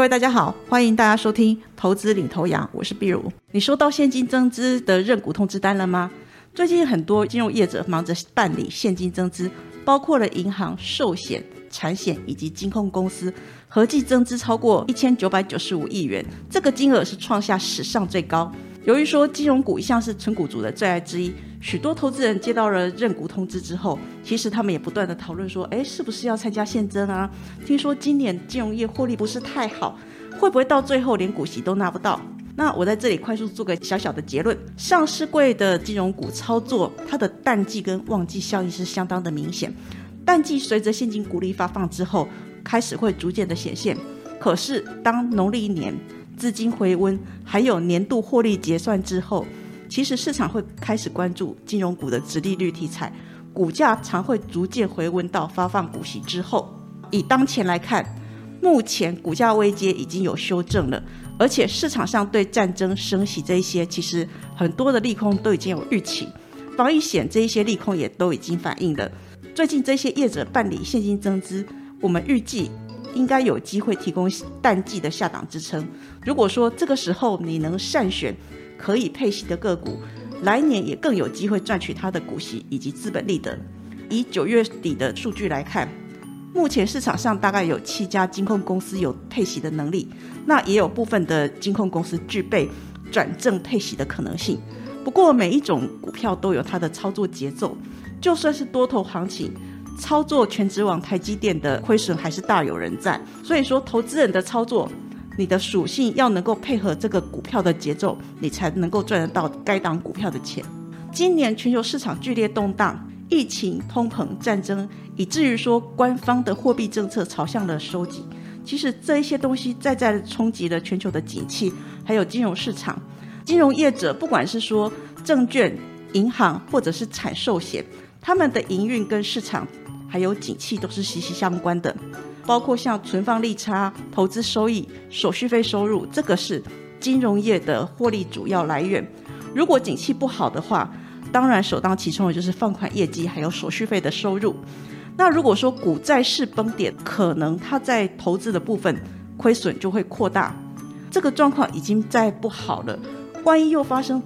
各位大家好，欢迎大家收听《投资领头羊》，我是碧如。你收到现金增资的认股通知单了吗？最近很多金融业者忙着办理现金增资，包括了银行、寿险、产险以及金控公司，合计增资超过一千九百九十五亿元，这个金额是创下史上最高。由于说金融股一向是纯股族的最爱之一，许多投资人接到了认股通知之后，其实他们也不断的讨论说，哎，是不是要参加现增啊？听说今年金融业获利不是太好，会不会到最后连股息都拿不到？那我在这里快速做个小小的结论：上市柜的金融股操作，它的淡季跟旺季效应是相当的明显。淡季随着现金股利发放之后，开始会逐渐的显现。可是当农历一年资金回温，还有年度获利结算之后，其实市场会开始关注金融股的直利率题材，股价常会逐渐回温到发放股息之后。以当前来看，目前股价危阶已经有修正了，而且市场上对战争升息这一些，其实很多的利空都已经有预期，防疫险这一些利空也都已经反映了。最近这些业者办理现金增资，我们预计。应该有机会提供淡季的下档支撑。如果说这个时候你能善选可以配息的个股，来年也更有机会赚取它的股息以及资本利得。以九月底的数据来看，目前市场上大概有七家金控公司有配息的能力，那也有部分的金控公司具备转正配息的可能性。不过每一种股票都有它的操作节奏，就算是多头行情。操作全职网台积电的亏损还是大有人在，所以说投资人的操作，你的属性要能够配合这个股票的节奏，你才能够赚得到该档股票的钱。今年全球市场剧烈动荡，疫情、通膨、战争，以至于说官方的货币政策朝向了收紧。其实这一些东西在在冲击了全球的景气，还有金融市场。金融业者不管是说证券、银行或者是产寿险，他们的营运跟市场。还有景气都是息息相关的，包括像存放利差、投资收益、手续费收入，这个是金融业的获利主要来源。如果景气不好的话，当然首当其冲的就是放款业绩还有手续费的收入。那如果说股债市崩跌，可能它在投资的部分亏损就会扩大。这个状况已经在不好了，万一又发生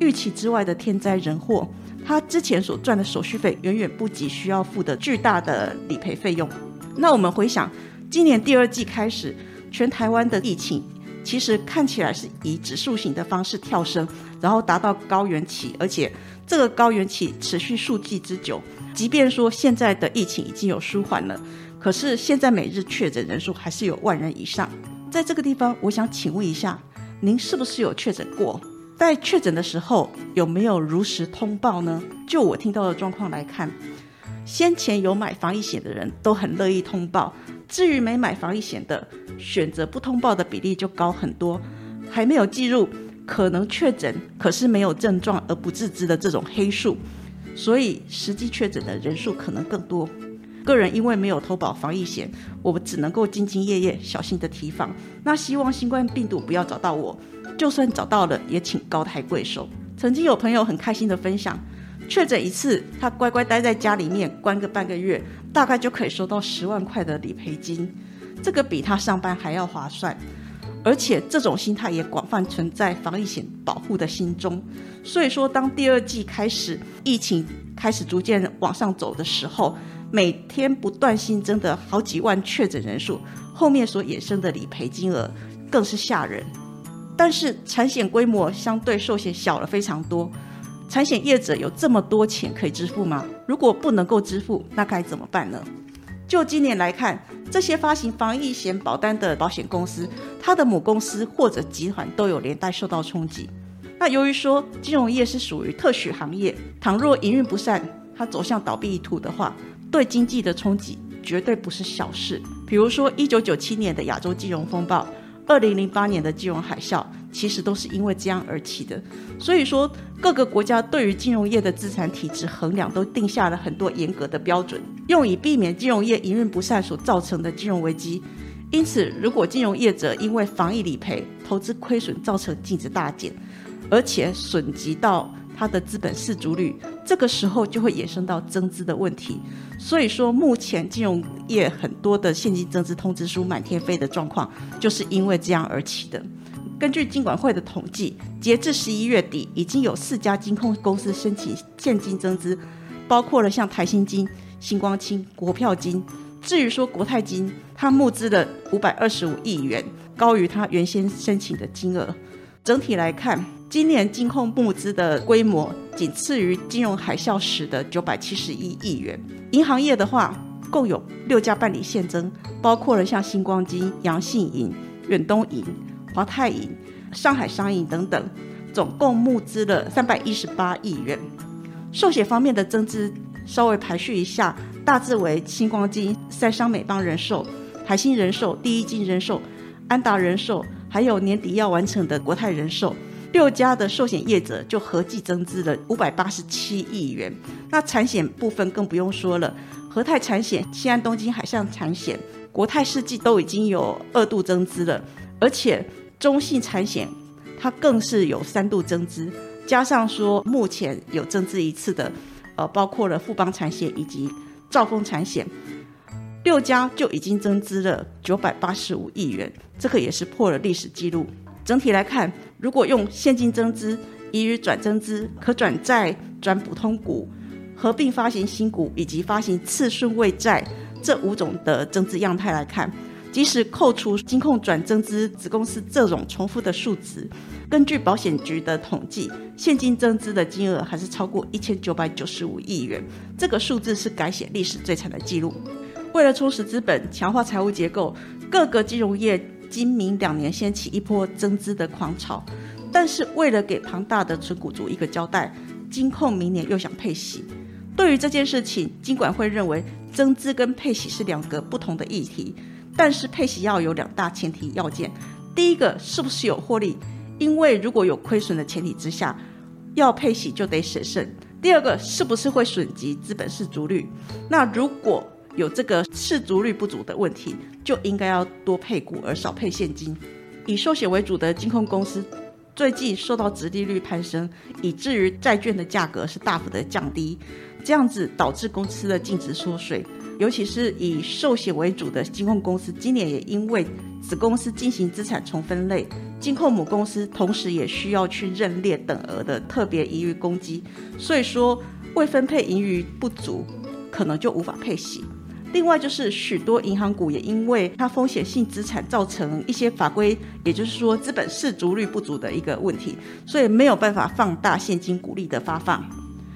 预期之外的天灾人祸。他之前所赚的手续费远远不及需要付的巨大的理赔费用。那我们回想，今年第二季开始，全台湾的疫情其实看起来是以指数型的方式跳升，然后达到高原期，而且这个高原期持续数季之久。即便说现在的疫情已经有舒缓了，可是现在每日确诊人数还是有万人以上。在这个地方，我想请问一下，您是不是有确诊过？在确诊的时候有没有如实通报呢？就我听到的状况来看，先前有买防疫险的人都很乐意通报，至于没买防疫险的，选择不通报的比例就高很多。还没有计入可能确诊可是没有症状而不自知的这种黑数，所以实际确诊的人数可能更多。个人因为没有投保防疫险，我们只能够兢兢业业、小心的提防。那希望新冠病毒不要找到我。就算找到了，也请高抬贵手。曾经有朋友很开心的分享，确诊一次，他乖乖待在家里面关个半个月，大概就可以收到十万块的理赔金，这个比他上班还要划算。而且这种心态也广泛存在防疫险保护的心中。所以说，当第二季开始，疫情开始逐渐往上走的时候，每天不断新增的好几万确诊人数，后面所衍生的理赔金额更是吓人。但是产险规模相对寿险小了非常多，产险业者有这么多钱可以支付吗？如果不能够支付，那该怎么办呢？就今年来看，这些发行防疫险保单的保险公司，它的母公司或者集团都有连带受到冲击。那由于说金融业是属于特许行业，倘若营运不善，它走向倒闭一途的话，对经济的冲击绝对不是小事。比如说一九九七年的亚洲金融风暴。二零零八年的金融海啸，其实都是因为这样而起的。所以说，各个国家对于金融业的资产体质衡量，都定下了很多严格的标准，用以避免金融业营运不善所造成的金融危机。因此，如果金融业者因为防疫理赔、投资亏损造成净值大减，而且损及到它的资本市足率，这个时候就会衍生到增资的问题。所以说，目前金融业很多的现金增资通知书满天飞的状况，就是因为这样而起的。根据金管会的统计，截至十一月底，已经有四家金控公司申请现金增资，包括了像台新金、星光金、国票金。至于说国泰金，它募资了五百二十五亿元，高于它原先申请的金额。整体来看，今年金控募资的规模仅次于金融海啸时的九百七十一亿元。银行业的话，共有六家办理现增，包括了像星光金、阳信银、远东银、华泰银、上海商银等等，总共募资了三百一十八亿元。寿险方面的增资，稍微排序一下。大致为星光金、塞商美邦人寿、海信人寿、第一金人寿、安达人寿，还有年底要完成的国泰人寿，六家的寿险业者就合计增资了五百八十七亿元。那产险部分更不用说了，和泰产险、西安东京海上产险、国泰世纪都已经有二度增资了，而且中信产险它更是有三度增资，加上说目前有增资一次的，呃，包括了富邦产险以及。兆丰产险六家就已经增资了九百八十五亿元，这个也是破了历史记录。整体来看，如果用现金增资、已于转增资、可转债转普通股、合并发行新股以及发行次顺位债这五种的增资样态来看，即使扣除金控转增资子公司这种重复的数值。根据保险局的统计，现金增资的金额还是超过一千九百九十五亿元，这个数字是改写历史最惨的记录。为了充实资本、强化财务结构，各个金融业今明两年掀起一波增资的狂潮。但是为了给庞大的存股族一个交代，金控明年又想配息。对于这件事情，金管会认为增资跟配息是两个不同的议题，但是配息要有两大前提要件：第一个是不是有获利？因为如果有亏损的前提之下，要配息就得审慎。第二个是不是会损及资本市足率？那如果有这个市足率不足的问题，就应该要多配股而少配现金。以寿险为主的金控公司，最近受到殖利率攀升，以至于债券的价格是大幅的降低，这样子导致公司的净值缩水。尤其是以寿险为主的金控公司，今年也因为子公司进行资产重分类，金控母公司同时也需要去认列等额的特别盈余公积，所以说未分配盈余不足，可能就无法配息。另外就是许多银行股也因为它风险性资产造成一些法规，也就是说资本市足率不足的一个问题，所以没有办法放大现金股利的发放。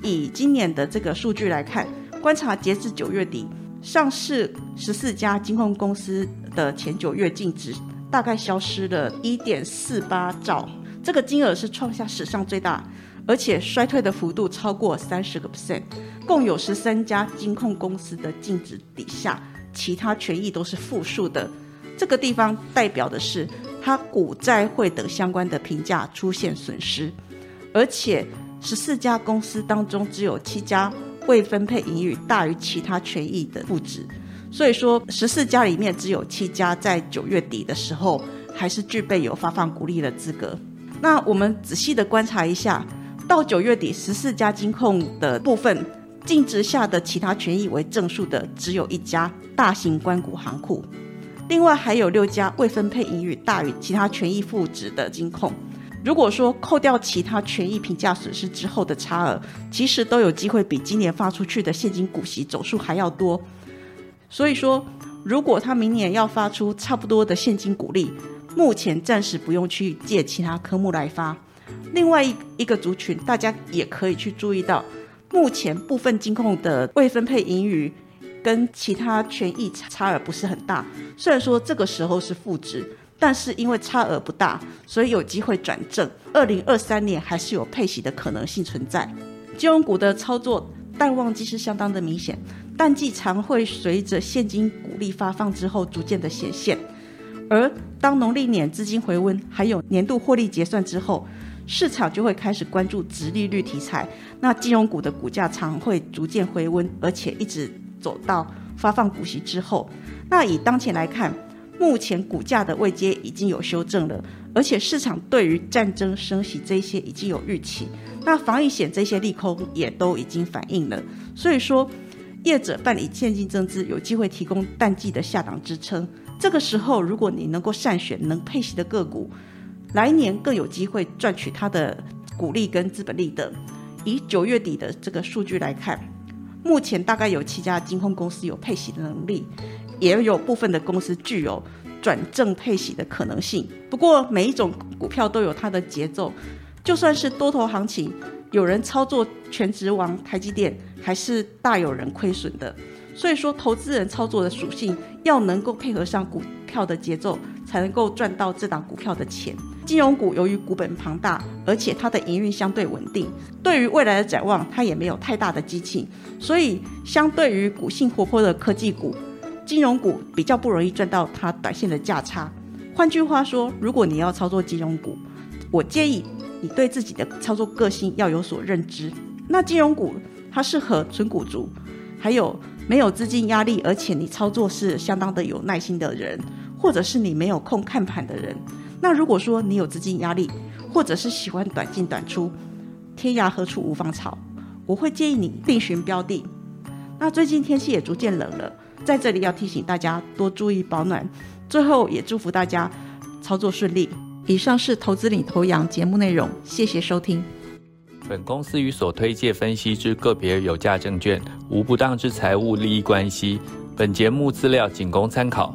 以今年的这个数据来看，观察截至九月底。上市十四家金控公司的前九月净值大概消失了一点四八兆，这个金额是创下史上最大，而且衰退的幅度超过三十个 percent。共有十三家金控公司的净值底下，其他权益都是负数的。这个地方代表的是它股债汇等相关的评价出现损失，而且十四家公司当中只有七家。未分配盈余大于其他权益的负值，所以说十四家里面只有七家在九月底的时候还是具备有发放股利的资格。那我们仔细的观察一下，到九月底十四家金控的部分净值下的其他权益为正数的只有一家大型关谷行库，另外还有六家未分配盈余大于其他权益负值的金控。如果说扣掉其他权益评价损失之后的差额，其实都有机会比今年发出去的现金股息总数还要多。所以说，如果他明年要发出差不多的现金股利，目前暂时不用去借其他科目来发。另外一一个族群，大家也可以去注意到，目前部分金控的未分配盈余跟其他权益差额不是很大，虽然说这个时候是负值。但是因为差额不大，所以有机会转正。二零二三年还是有配息的可能性存在。金融股的操作淡旺季是相当的明显，淡季常会随着现金股利发放之后逐渐的显现。而当农历年资金回温，还有年度获利结算之后，市场就会开始关注直利率题材。那金融股的股价常会逐渐回温，而且一直走到发放股息之后。那以当前来看。目前股价的位阶已经有修正了，而且市场对于战争升息这些已经有预期，那防疫险这些利空也都已经反映了，所以说业者办理现金增资有机会提供淡季的下档支撑。这个时候，如果你能够善选能配息的个股，来年更有机会赚取它的股利跟资本利得。以九月底的这个数据来看，目前大概有七家金控公司有配息的能力。也有部分的公司具有转正配息的可能性，不过每一种股票都有它的节奏，就算是多头行情，有人操作全职王台积电，还是大有人亏损的。所以说，投资人操作的属性要能够配合上股票的节奏，才能够赚到这档股票的钱。金融股由于股本庞大，而且它的营运相对稳定，对于未来的展望，它也没有太大的激情，所以相对于股性活泼的科技股。金融股比较不容易赚到它短线的价差。换句话说，如果你要操作金融股，我建议你对自己的操作个性要有所认知。那金融股它适合纯股族，还有没有资金压力，而且你操作是相当的有耐心的人，或者是你没有空看盘的人。那如果说你有资金压力，或者是喜欢短进短出，天涯何处无芳草，我会建议你另寻标的。那最近天气也逐渐冷了。在这里要提醒大家多注意保暖，最后也祝福大家操作顺利。以上是投资领头羊节目内容，谢谢收听。本公司与所推介分析之个别有价证券无不当之财务利益关系。本节目资料仅供参考，